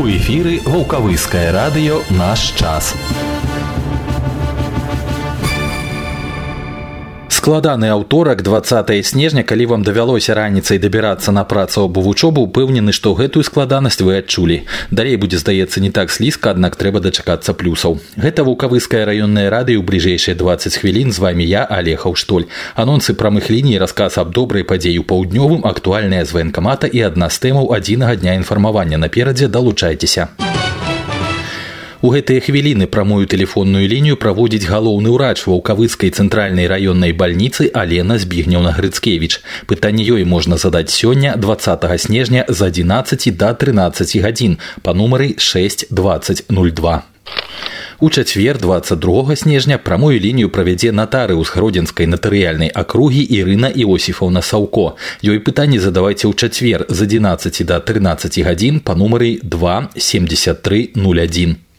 У эфіры вулкавыскае радыё наш час. Складаны аўторак 20 снежня калі вам давялося раніцай дабірацца на працу або вучобу упэўнены што гэтую складанасць вы адчулі. Далей будзе здаецца не так слізка аднак трэба дачакацца плюсаў. Гэта вулкавыская раённая рады ў бліжэйшыя 20 хвілін. З вами я алехаў штоль анонсы прамых ліній расказ аб добрай падзеі ў паўднёвым актуальная з ваенкамата і адна з тэмаў адзінага дня інфармавання. Наперадзе далучайцеся У гэтыя хвіліны прамую тэлефонную лінію праводзіць галоўны ўрач ваўкавыцкай цэнтральнай раённай бальніцы Алена збігнеўна Грыцкевіч. Пытанне ёй можна задаць сёння 20 снежня з 11 до 13 гадзін па нумары 62002. У чацвер 22 снежня прамую лінію правядзе натарыус гродзенскай натарыяльнай акругі Ірына Іосіфаўна Саўко. Ёй пытанні задавайце ў чацвер з 11 до 13 гадзін па нумары 27301.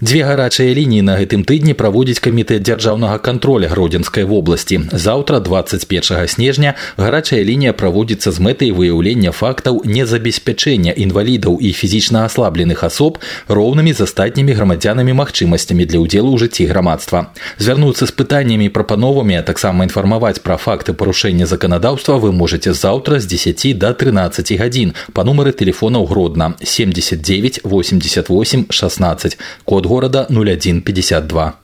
Дзве гарачыя лініі на гэтым тыдні праводзіць камітэт дзяржаўнага кантроля гродзенскай вобласці. Заўтра 21 снежня гарачая лінія праводзіцца з мэтай выяўлення фактаў незабеспячэння інвалідаў і фізічна аслабленых асоб роўнымі з астатнімі грамадзянамі магчымасцямі для ўдзелу ў жыцці грамадства. Звярнуцца з пытаннямі і прапановамі, а таксама інфармаваць пра факты парушэння заканадаўства вы можете заўтра з 10 до 13 гадзін па нумары тэлефонаў гродна 79 88 16 код города 0152.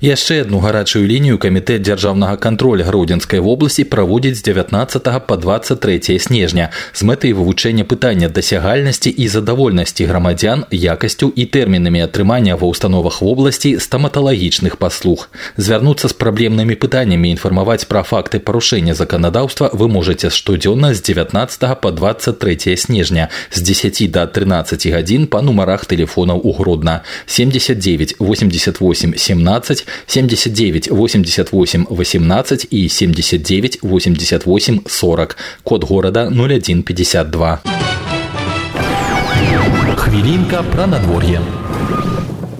яшчэ одну гарачую лінію камітэт дзяржаўнага контроля гродзенскай вобласці праводзіць з 19 по 23 снежня з мэтай вывучэння пытання дасягальнасці і задавольнасці грамадзян якасцю і тэрмінамі атрымання ва ўстановах вобласці стаматалагічных паслуг звярнуцца з праблемнымі пытаннямі інфармаваць пра факты парушэння заканадаўства вы можете штодзённа з 19 по 23 снежня з 10 до 13 гадзін па нумарах тэлефонаў у гродна 79 88 17 79 88 18 и 79 88 40. Код города 0152. Хвилинка про надворье.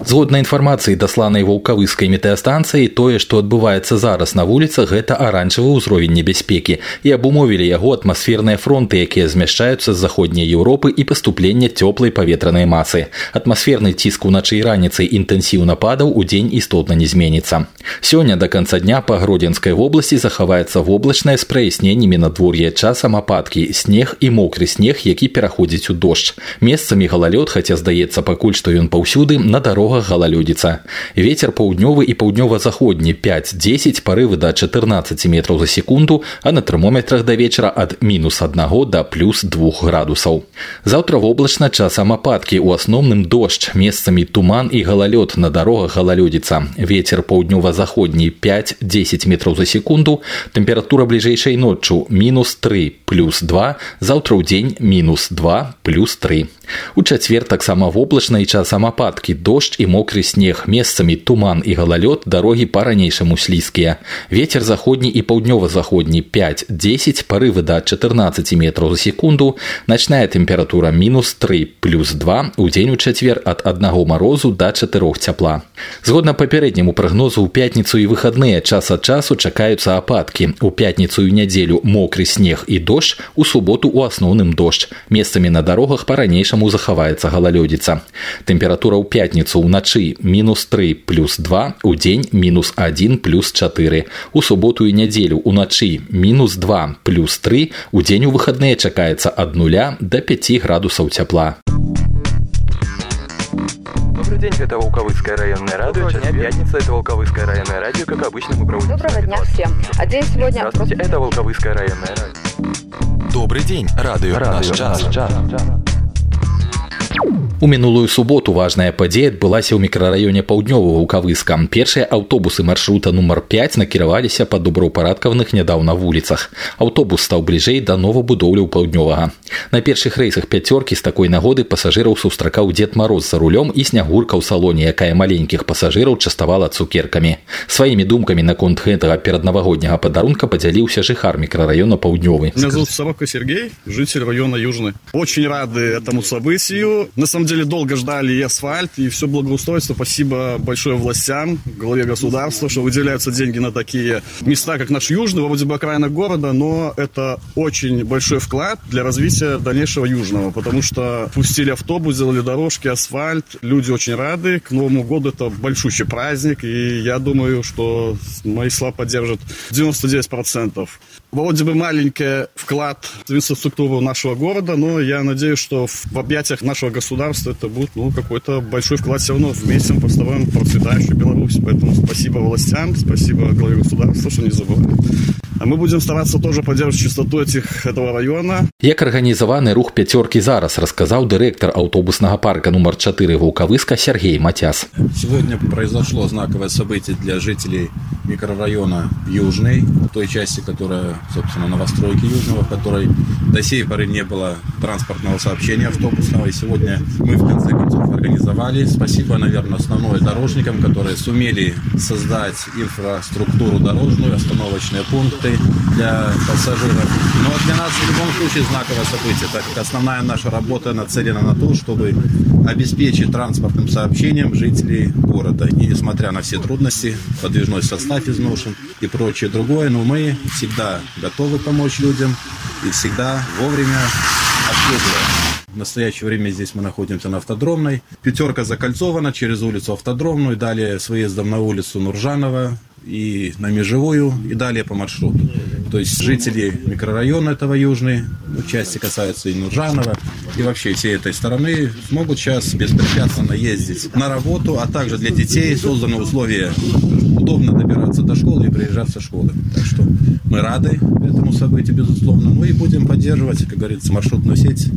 Згодна інфармацыі дасланай ваўкавыскай метэастанцыі тое што адбываецца зараз на вуліцах гэта аранжавы ўзровень небяспекі і абумовілі яго атмасферныя фронты якія змяшчаюцца з заходняй Еўропы і паступлення цёплай паветранай масы. Атмасферны ціск уначы і раніцай інтэнсіўна падаў у дзень істотна не зменіцца. Сёння до канца дня па гродзенскай вобласці захаваецца воблачнае з праясненнямі надвор'я часам ападкі снег і мокры снег які пераходзіць у дождж. Месцамі галалёд хаця здаецца пакуль што ён паўсюды на дарогах дарогах галалёдзіца. Вецер паўднёвы і паўднёва-заходні 5-10 парывы да 14 метраў за секунду, а на тэрмометрах да вечара ад мінус 1 да плюс 2 градусаў. Заўтра воблачна часам ападкі у асноўным дождж, месцамі туман і галалёд на дарогах галалёдзіца. Вецер паўднёва-заходні 5-10 метраў за секунду, тэмпература бліжэйшай ноччу мінус 3 плюс 2, заўтра ў дзень мінус 2 плюс 3. У чацвер таксама воблачна і часам ападкі дождж і мокры снег месцамі туман і галалёд дарогі па-ранейшаму слізкія ветер заходні і паўднёва-заходні 5-10 парывы да 14 метраў за секунду начная тэмпература мінус 3 плюс 2 у дзень у чацвер ад аднаго марозу да 4 цяпла згодна папярэдняму прагнозу ў пятніцу і выхадныя час ад часу чакаюцца ападкі у пятніцу і нядзелю мокры снег і дождж у суботу у асноўным дождж месцамі на дарогах па-ранейшаму захаваецца галалёдзіца тэмпература ў пятніцу ў уначы мінус 3 плюс 2 у дзень мінус 1 плюс 4 у суботу і нядзелю уначы мінус 2 плюс 3 у дзень у выхадныя чакаецца ад нуля до 5 градусаў цяпла Добрый день, это Волковыцкая районная радио. Сейчас дня, пятница, это Волковыцкая районная радио. Как обычно, мы проводим... Доброго дня всем. А день сегодня... Здравствуйте, это Волковыцкая районная радио. Добрый день, радио, радио наш час. час. У мінулую суботу важная падзея адбылася ў мікрараёне паўднёвага укавыска. Першыя аўтобусы маршрута нумар 5 накіраваліся па добраўпарадкаваных нядаўна вуліцах. Аўтобус стаў бліжэй да новабудоўляў паўднёвага. На першых рэйсах пяцёркі з такой нагоды пасажыраў сустракаў дзед мароз за рулём і снягурка ў салоне, якая маленькіх пасажыраў частавала цукеркамі. Сваімі думкамі наконт гэтага пераднавагодняга падарунка падзяліўся жыхар мікрараёна паўднёвы. Меня зовут Собака Сергей, житель района Южный. Очень рады этому событию на самом деле долго ждали и асфальт, и все благоустройство. Спасибо большое властям, главе государства, что выделяются деньги на такие места, как наш Южный, вроде бы окраина города, но это очень большой вклад для развития дальнейшего Южного, потому что пустили автобус, сделали дорожки, асфальт. Люди очень рады. К Новому году это большущий праздник, и я думаю, что мои слова поддержат 99%. Вроде бы маленький вклад в инфраструктуру нашего города, но я надеюсь, что в объятиях нашего государства это будет ну, какой-то большой вклад все равно вместе мы построим процветающую Беларусь. Поэтому спасибо властям, спасибо главе государства, что не забываем. А мы будем стараться тоже поддерживать чистоту этих, этого района. Як арганізаваны рух пяцёркі зараз расказаў дырэктар аўтобуснага парка нумар 4 вулкавыска Сергей Матяс. Сегодня произошло знаковое событие для жителей микрорайона Южный, той части, которая, собственно, новостройки Южного, в которой до сей поры не было транспортного сообщения автобусного. И сегодня мы, в конце концов, организовали. Спасибо, наверное, основное дорожникам, которые сумели создать инфраструктуру дорожную, остановочные пункты для пассажиров. Но для нас в любом случае знаковое событие, так как основная наша работа нацелена на то, чтобы обеспечить транспортным сообщением жителей города. И несмотря на все трудности, подвижной состав изношен и прочее другое, но мы всегда готовы помочь людям и всегда вовремя обслуживаем. В настоящее время здесь мы находимся на автодромной. Пятерка закольцована через улицу автодромную, далее с выездом на улицу Нуржанова и на Межевую, и далее по маршруту. То есть жители микрорайона этого Южный, ну, части касаются и Нуржанова, и вообще всей этой стороны, смогут сейчас беспрепятственно ездить на работу, а также для детей созданы условия удобно добираться до школы и приезжать со школы. Так что мы рады этому событию, безусловно. Ну и будем поддерживать, как говорится, маршрутную сеть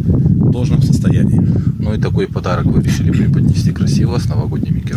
должном состоянии. Ну и такой подарок вы решили преподнести красиво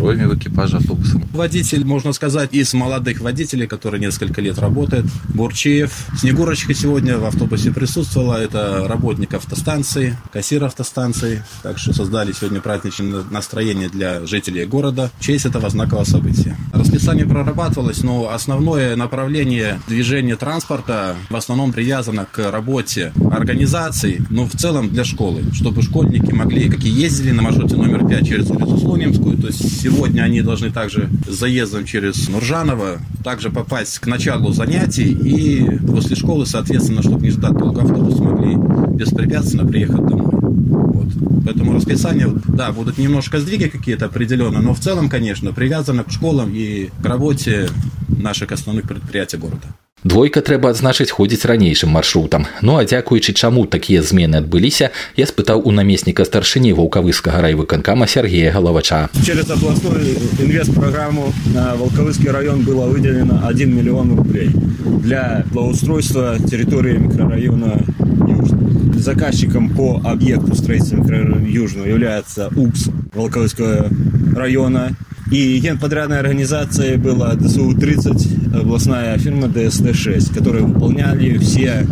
героями в экипаже автобуса. Водитель, можно сказать, из молодых водителей, который несколько лет работает, Бурчеев. Снегурочка сегодня в автобусе присутствовала. Это работник автостанции, кассир автостанции. Так что создали сегодня праздничное настроение для жителей города в честь этого знакового события. Расписание прорабатывалось, но основное направление движения транспорта в основном привязано к работе организаций, но в целом для школы, чтобы школьники могли, как и ездили на маршруте номер 5 через улицу Слонимскую, то есть сегодня они должны также с заездом через Нуржаново также попасть к началу занятий и после школы, соответственно, чтобы не ждать долго автобус, могли беспрепятственно приехать домой. Вот. Поэтому расписание, да, будут немножко сдвиги какие-то определенно, но в целом, конечно, привязано к школам и к работе наших основных предприятий города. Двойка трэба адзначыць ходзіць ранейшым маршрутам. Ну а дзякуючы чаму такія змены адбыліся, я спытаў у намесніка старшыні ваўкавыскага райвыканкама Сергея Галавача. Через областную инвестпрограмму на Волковыский район было выделено 1 миллион рублей для благоустройства территории микрорайона Южный. Заказчиком по объекту строительства микрорайона Южного является УКС Волковыского района. и генподрядной организацией была ДСУ-30, областная фирма ДСТ-6, которые выполняли все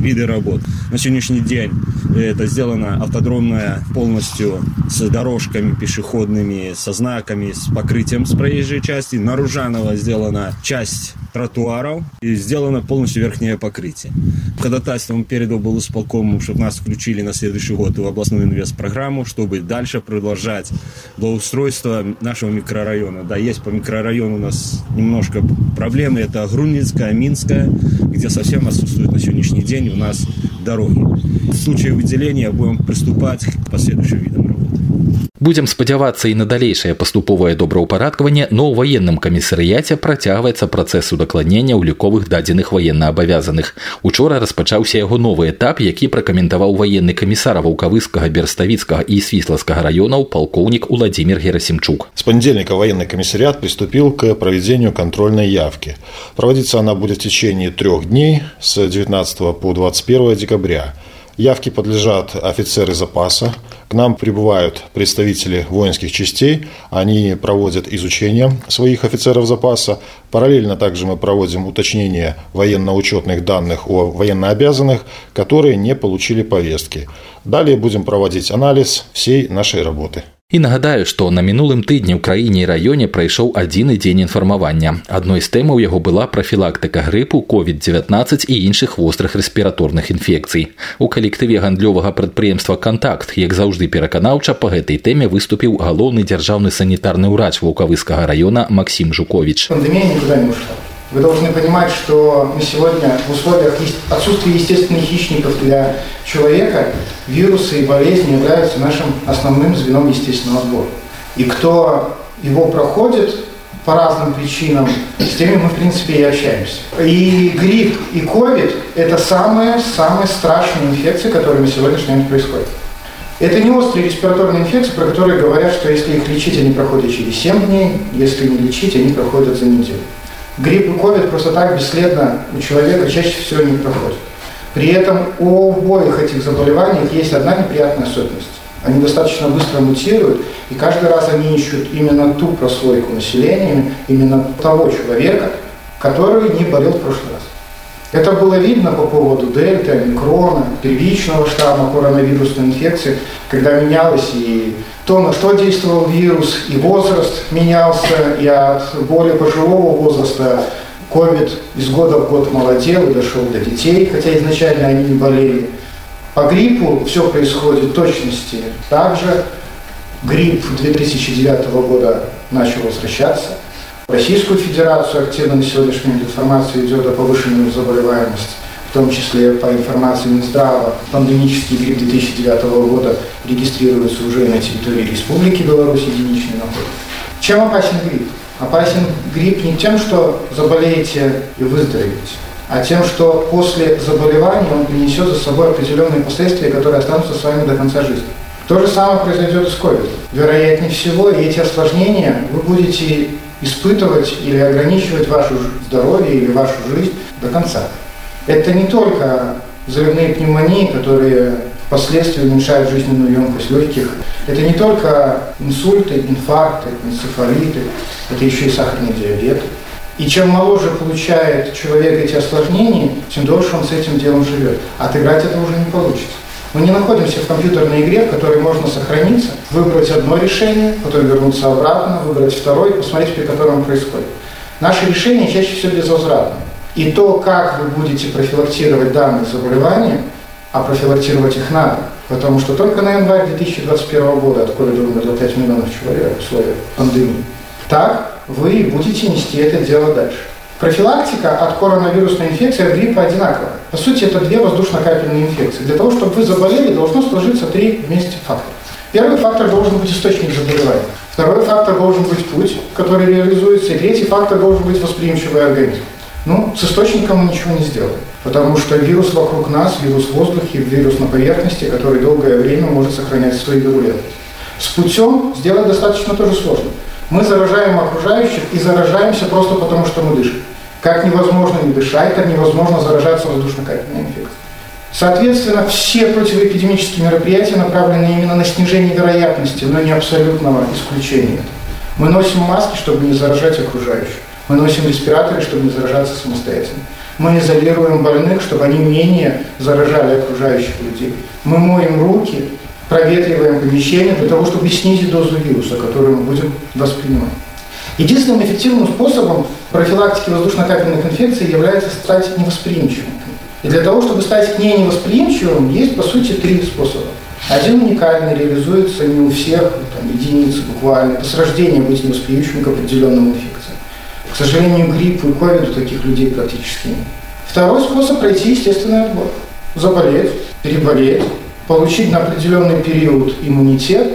виды работ. На сегодняшний день это сделано автодромная полностью с дорожками пешеходными, со знаками, с покрытием с проезжей части. На Ружаново сделана часть тротуаров и сделано полностью верхнее покрытие. Ходатайством передал был исполком, чтобы нас включили на следующий год в областную инвестпрограмму, чтобы дальше продолжать благоустройство нашего микрорайона. Да, есть по микрорайону у нас немножко проблемы. Это Грунинская, Минская, где совсем отсутствует на сегодняшний день у нас дороги. В случае выделения будем приступать к последующим видам. Будзем спадзявацца і на далейшае паступовае добраўпарадкаванне, но ў ваенным камісарыяце працягваецца працэс удакладнення ўліковых дадзеных ваеннаабавязаных. Учора распачаўся яго новы этап, які пракаментаваў ваенны камісар ваўкавыскага берставіцкага і свіслацкага раёнаў полковник Владимир Герасимчук. С понедельника военный комиссариат приступил к проведению контрольной явки. Проводиться она будет в течение трех дней с 19 по 21 декабря. Явки подлежат офицеры запаса. К нам прибывают представители воинских частей. Они проводят изучение своих офицеров запаса. Параллельно также мы проводим уточнение военно-учетных данных о военнообязанных, которые не получили повестки. Далее будем проводить анализ всей нашей работы. І нагадаю, што на мінулым тыдні ў краіне і раёне прайшоў адзіны дзень інфармавання. Адной з тэмаў яго была прафілактыка грыпу, COVID-19 і іншых вострых рэспіраторных інфекцый. У калектыве гандлёвага прадпрыемства кантакт, як заўжды пераканаўча па гэтай тэме выступіў галоўны дзяржаўны санітарны ўрач вулкавыскага раёна Максім Жукович. Пандемия никуда не ушла. Вы должны понимать, что мы сегодня в условиях отсутствия естественных хищников для человека вирусы и болезни являются нашим основным звеном естественного отбора. И кто его проходит по разным причинам, с теми мы, в принципе, и общаемся. И грипп, и ковид – это самые-самые страшные инфекции, которые на сегодняшний день происходят. Это не острые респираторные инфекции, про которые говорят, что если их лечить, они проходят через 7 дней, если не лечить, они проходят за неделю. Грипп и ковид просто так бесследно у человека чаще всего не проходят. При этом у обоих этих заболеваний есть одна неприятная особенность. Они достаточно быстро мутируют, и каждый раз они ищут именно ту прослойку населения, именно того человека, который не болел в прошлый раз. Это было видно по поводу дельты, микрона, первичного штамма коронавирусной инфекции, когда менялось и то, на что действовал вирус, и возраст менялся, и от более пожилого возраста COVID из года в год молодел и дошел до детей, хотя изначально они не болели. По гриппу все происходит в точности также. Грипп 2009 года начал возвращаться. Российскую Федерацию активно на сегодняшний день информация идет о повышенной заболеваемости, в том числе по информации Минздрава. Пандемический грипп 2009 года регистрируется уже на территории Республики Беларусь, единичный наход. Чем опасен грипп? Опасен грипп не тем, что заболеете и выздоровеете, а тем, что после заболевания он принесет за собой определенные последствия, которые останутся с вами до конца жизни. То же самое произойдет и с COVID. Вероятнее всего, и эти осложнения вы будете испытывать или ограничивать ваше здоровье или вашу жизнь до конца. Это не только взрывные пневмонии, которые впоследствии уменьшают жизненную емкость легких. Это не только инсульты, инфаркты, энцефалиты, это еще и сахарный диабет. И чем моложе получает человек эти осложнения, тем дольше он с этим делом живет. Отыграть это уже не получится. Мы не находимся в компьютерной игре, в которой можно сохраниться, выбрать одно решение, потом вернуться обратно, выбрать второе посмотреть, при котором происходит. Наши решения чаще всего безвозвратны. И то, как вы будете профилактировать данные заболевания, а профилактировать их надо, потому что только на январь 2021 года от ковида умерло 5 миллионов человек в условиях пандемии. Так вы будете нести это дело дальше. Профилактика от коронавирусной инфекции от гриппа одинаковая. По сути, это две воздушно-капельные инфекции. Для того, чтобы вы заболели, должно сложиться три вместе фактора. Первый фактор должен быть источник заболевания. Второй фактор должен быть путь, который реализуется. И третий фактор должен быть восприимчивый организм. Ну, с источником мы ничего не сделаем. Потому что вирус вокруг нас, вирус в воздухе, вирус на поверхности, который долгое время может сохранять свою вирулентность. С путем сделать достаточно тоже сложно. Мы заражаем окружающих и заражаемся просто потому, что мы дышим. Как невозможно не дышать, так невозможно заражаться воздушно-капельной инфекцией. Соответственно, все противоэпидемические мероприятия направлены именно на снижение вероятности, но не абсолютного исключения. Мы носим маски, чтобы не заражать окружающих. Мы носим респираторы, чтобы не заражаться самостоятельно. Мы изолируем больных, чтобы они менее заражали окружающих людей. Мы моем руки, проветриваем помещение для того, чтобы снизить дозу вируса, которую мы будем воспринимать. Единственным эффективным способом профилактики воздушно-капельных инфекций является стать невосприимчивым. И для того, чтобы стать к ней невосприимчивым, есть, по сути, три способа. Один уникальный, реализуется не у всех, там, единицы буквально. С рождения быть невосприимчивым к определенным инфекциям. К сожалению, гриппу и ковиду таких людей практически нет. Второй способ – пройти естественный отбор. Заболеть, переболеть, получить на определенный период иммунитет,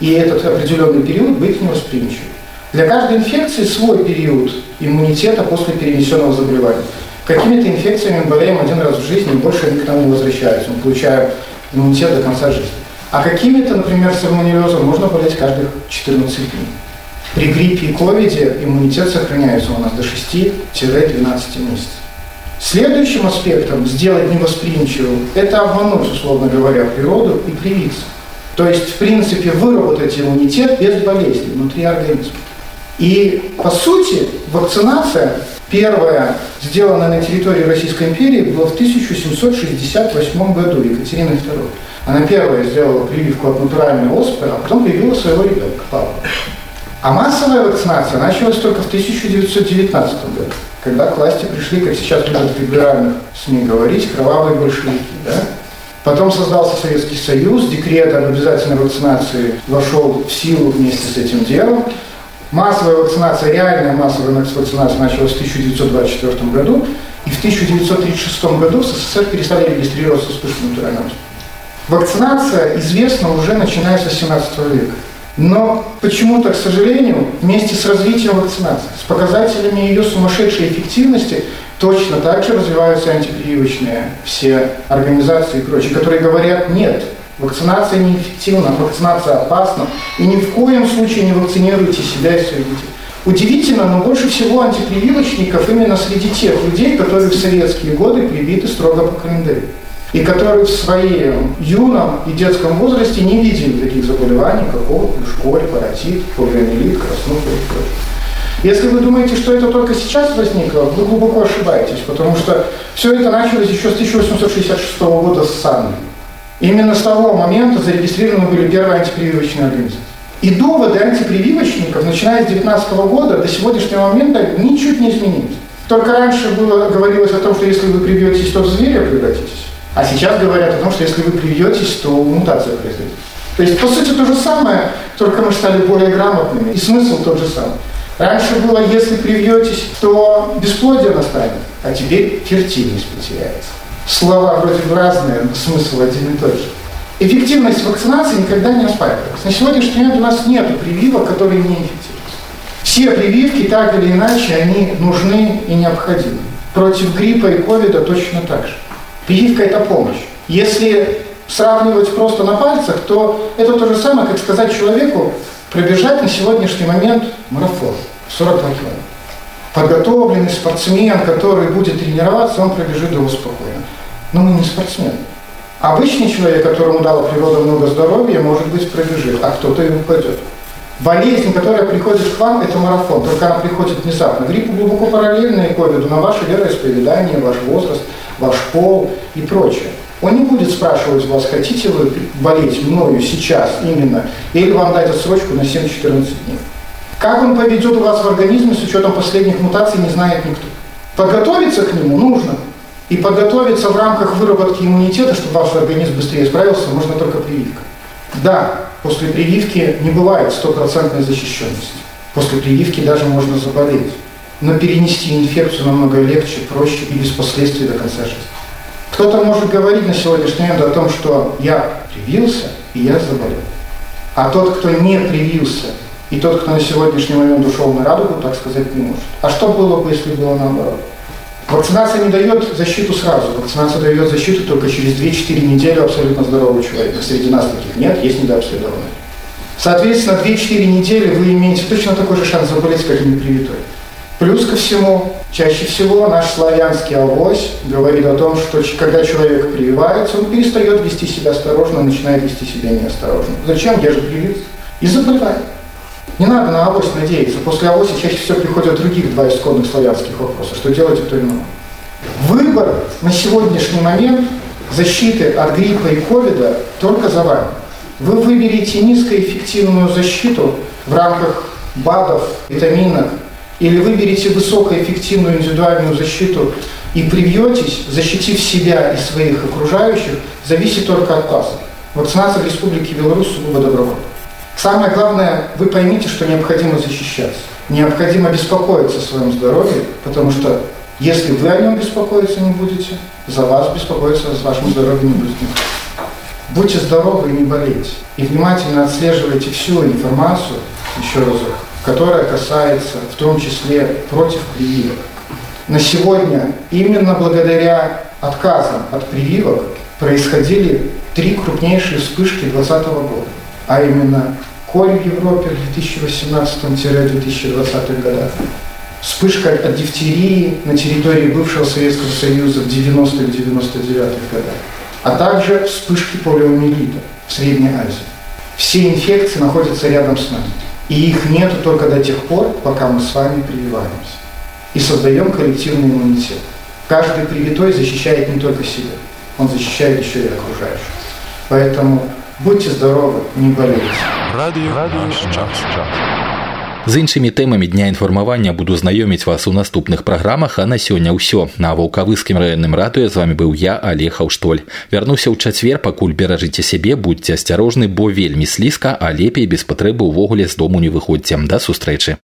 и этот определенный период быть невосприимчивым. Для каждой инфекции свой период иммунитета после перенесенного заболевания. Какими-то инфекциями болеем один раз в жизни, и больше они к нам не возвращаются. Мы получаем иммунитет до конца жизни. А какими-то, например, сальмонеллезом можно болеть каждых 14 дней. При гриппе и ковиде иммунитет сохраняется у нас до 6-12 месяцев. Следующим аспектом сделать невосприимчивым – это обмануть, условно говоря, природу и привиться. То есть, в принципе, выработать иммунитет без болезни внутри организма. И, по сути, вакцинация первая, сделанная на территории Российской империи, была в 1768 году Екатериной II. Она первая сделала прививку от натуральной оспы, а потом привила своего ребенка, папу. А массовая вакцинация началась только в 1919 году, когда к власти пришли, как сейчас любят в либеральных СМИ говорить, кровавые большевики. Да? Потом создался Советский Союз, декрет об обязательной вакцинации вошел в силу вместе с этим делом. Массовая вакцинация, реальная массовая вакцинация началась в 1924 году, и в 1936 году в СССР перестали регистрироваться вспышки натурального Вакцинация известна уже начиная с 18 века. Но почему-то, к сожалению, вместе с развитием вакцинации, с показателями ее сумасшедшей эффективности, точно так же развиваются антипрививочные все организации и прочие, которые говорят «нет, вакцинация неэффективна, вакцинация опасна, и ни в коем случае не вакцинируйте себя и своих детей». Удивительно, но больше всего антипрививочников именно среди тех людей, которые в советские годы привиты строго по календарю и которые в своем юном и детском возрасте не видели таких заболеваний, как опухоль, школь, паротит, полиомиелит, краснуха и прочее. Если вы думаете, что это только сейчас возникло, вы глубоко ошибаетесь, потому что все это началось еще с 1866 года с Санной. Именно с того момента зарегистрированы были первые антипрививочные организации. И доводы антипрививочников, начиная с 19 года до сегодняшнего момента, ничуть не изменились. Только раньше было, говорилось о том, что если вы привьетесь, то в зверя превратитесь. А сейчас говорят о том, что если вы привьетесь, то мутация произойдет. То есть, по сути, то же самое, только мы стали более грамотными, и смысл тот же самый. Раньше было, если привьетесь, то бесплодие настанет, а теперь фертильность потеряется. Слова вроде бы разные, но смысл один и тот же. Эффективность вакцинации никогда не оспаривалась. На сегодняшний момент у нас нет прививок, которые не эффективны. Все прививки, так или иначе, они нужны и необходимы. Против гриппа и ковида точно так же. Прививка – это помощь. Если сравнивать просто на пальцах, то это то же самое, как сказать человеку пробежать на сегодняшний момент марафон 42 километра. Подготовленный спортсмен, который будет тренироваться, он пробежит его спокойно. Но мы не спортсмен. Обычный человек, которому дала природа много здоровья, может быть, пробежит, а кто-то и упадет. Болезнь, которая приходит к вам, это марафон, только она приходит внезапно. Грипп глубоко параллельный ковиду, на ваше вероисповедание, ваш возраст – ваш пол и прочее. Он не будет спрашивать вас, хотите вы болеть мною сейчас именно, или вам дать отсрочку на 7-14 дней. Как он поведет у вас в организме с учетом последних мутаций, не знает никто. Подготовиться к нему нужно. И подготовиться в рамках выработки иммунитета, чтобы ваш организм быстрее справился, можно только прививка. Да, после прививки не бывает стопроцентной защищенности. После прививки даже можно заболеть но перенести инфекцию намного легче, проще и без последствий до конца жизни. Кто-то может говорить на сегодняшний момент о том, что я привился и я заболел. А тот, кто не привился, и тот, кто на сегодняшний момент ушел на радугу, так сказать не может. А что было бы, если было наоборот? Вакцинация не дает защиту сразу. Вакцинация дает защиту только через 2-4 недели абсолютно здорового человека. Среди нас таких нет, есть недообследованные. Соответственно, 2-4 недели вы имеете точно такой же шанс заболеть, как и непривитой. Плюс ко всему, чаще всего наш славянский авось говорит о том, что когда человек прививается, он перестает вести себя осторожно, начинает вести себя неосторожно. Зачем? Я же привился. И заболевает. Не надо на авось надеяться. После авося чаще всего приходят других два исходных славянских вопроса. Что делать и кто виноват? Выбор на сегодняшний момент защиты от гриппа и ковида только за вами. Вы выберете низкоэффективную защиту в рамках БАДов, витаминов, или выберете высокоэффективную индивидуальную защиту и привьетесь, защитив себя и своих окружающих, зависит только от вас. Вакцинация в Республике Беларусь сугубо добровольна. Самое главное, вы поймите, что необходимо защищаться. Необходимо беспокоиться о своем здоровье, потому что если вы о нем беспокоиться не будете, за вас беспокоиться с вашим здоровьем не будет. Будьте здоровы и не болейте. И внимательно отслеживайте всю информацию, еще разок, которая касается в том числе против прививок. На сегодня именно благодаря отказам от прививок происходили три крупнейшие вспышки 2020 года, а именно корь в Европе в 2018-2020 годах, вспышка от дифтерии на территории бывшего Советского Союза в 90-99 годах, а также вспышки полиомиелита в Средней Азии. Все инфекции находятся рядом с нами. И их нету только до тех пор, пока мы с вами прививаемся. И создаем коллективный иммунитет. Каждый привитой защищает не только себя, он защищает еще и окружающих. Поэтому будьте здоровы, не болейте. Радио, радио, час, час. З іншымі тэмамі дня інфармавання буду знаёміць вас у наступных праграмах, а на сёння ўсё. На ваўкавыскім раённым радыё з вами быў я Алег Аўштоль. Вярнуся ў чацвер, пакуль беражыце сябе, будьце асцярожны, бо вельмі слізка, а лепей без патрэбы ўвогуле з дому не выходзьце. Да сустрэчы.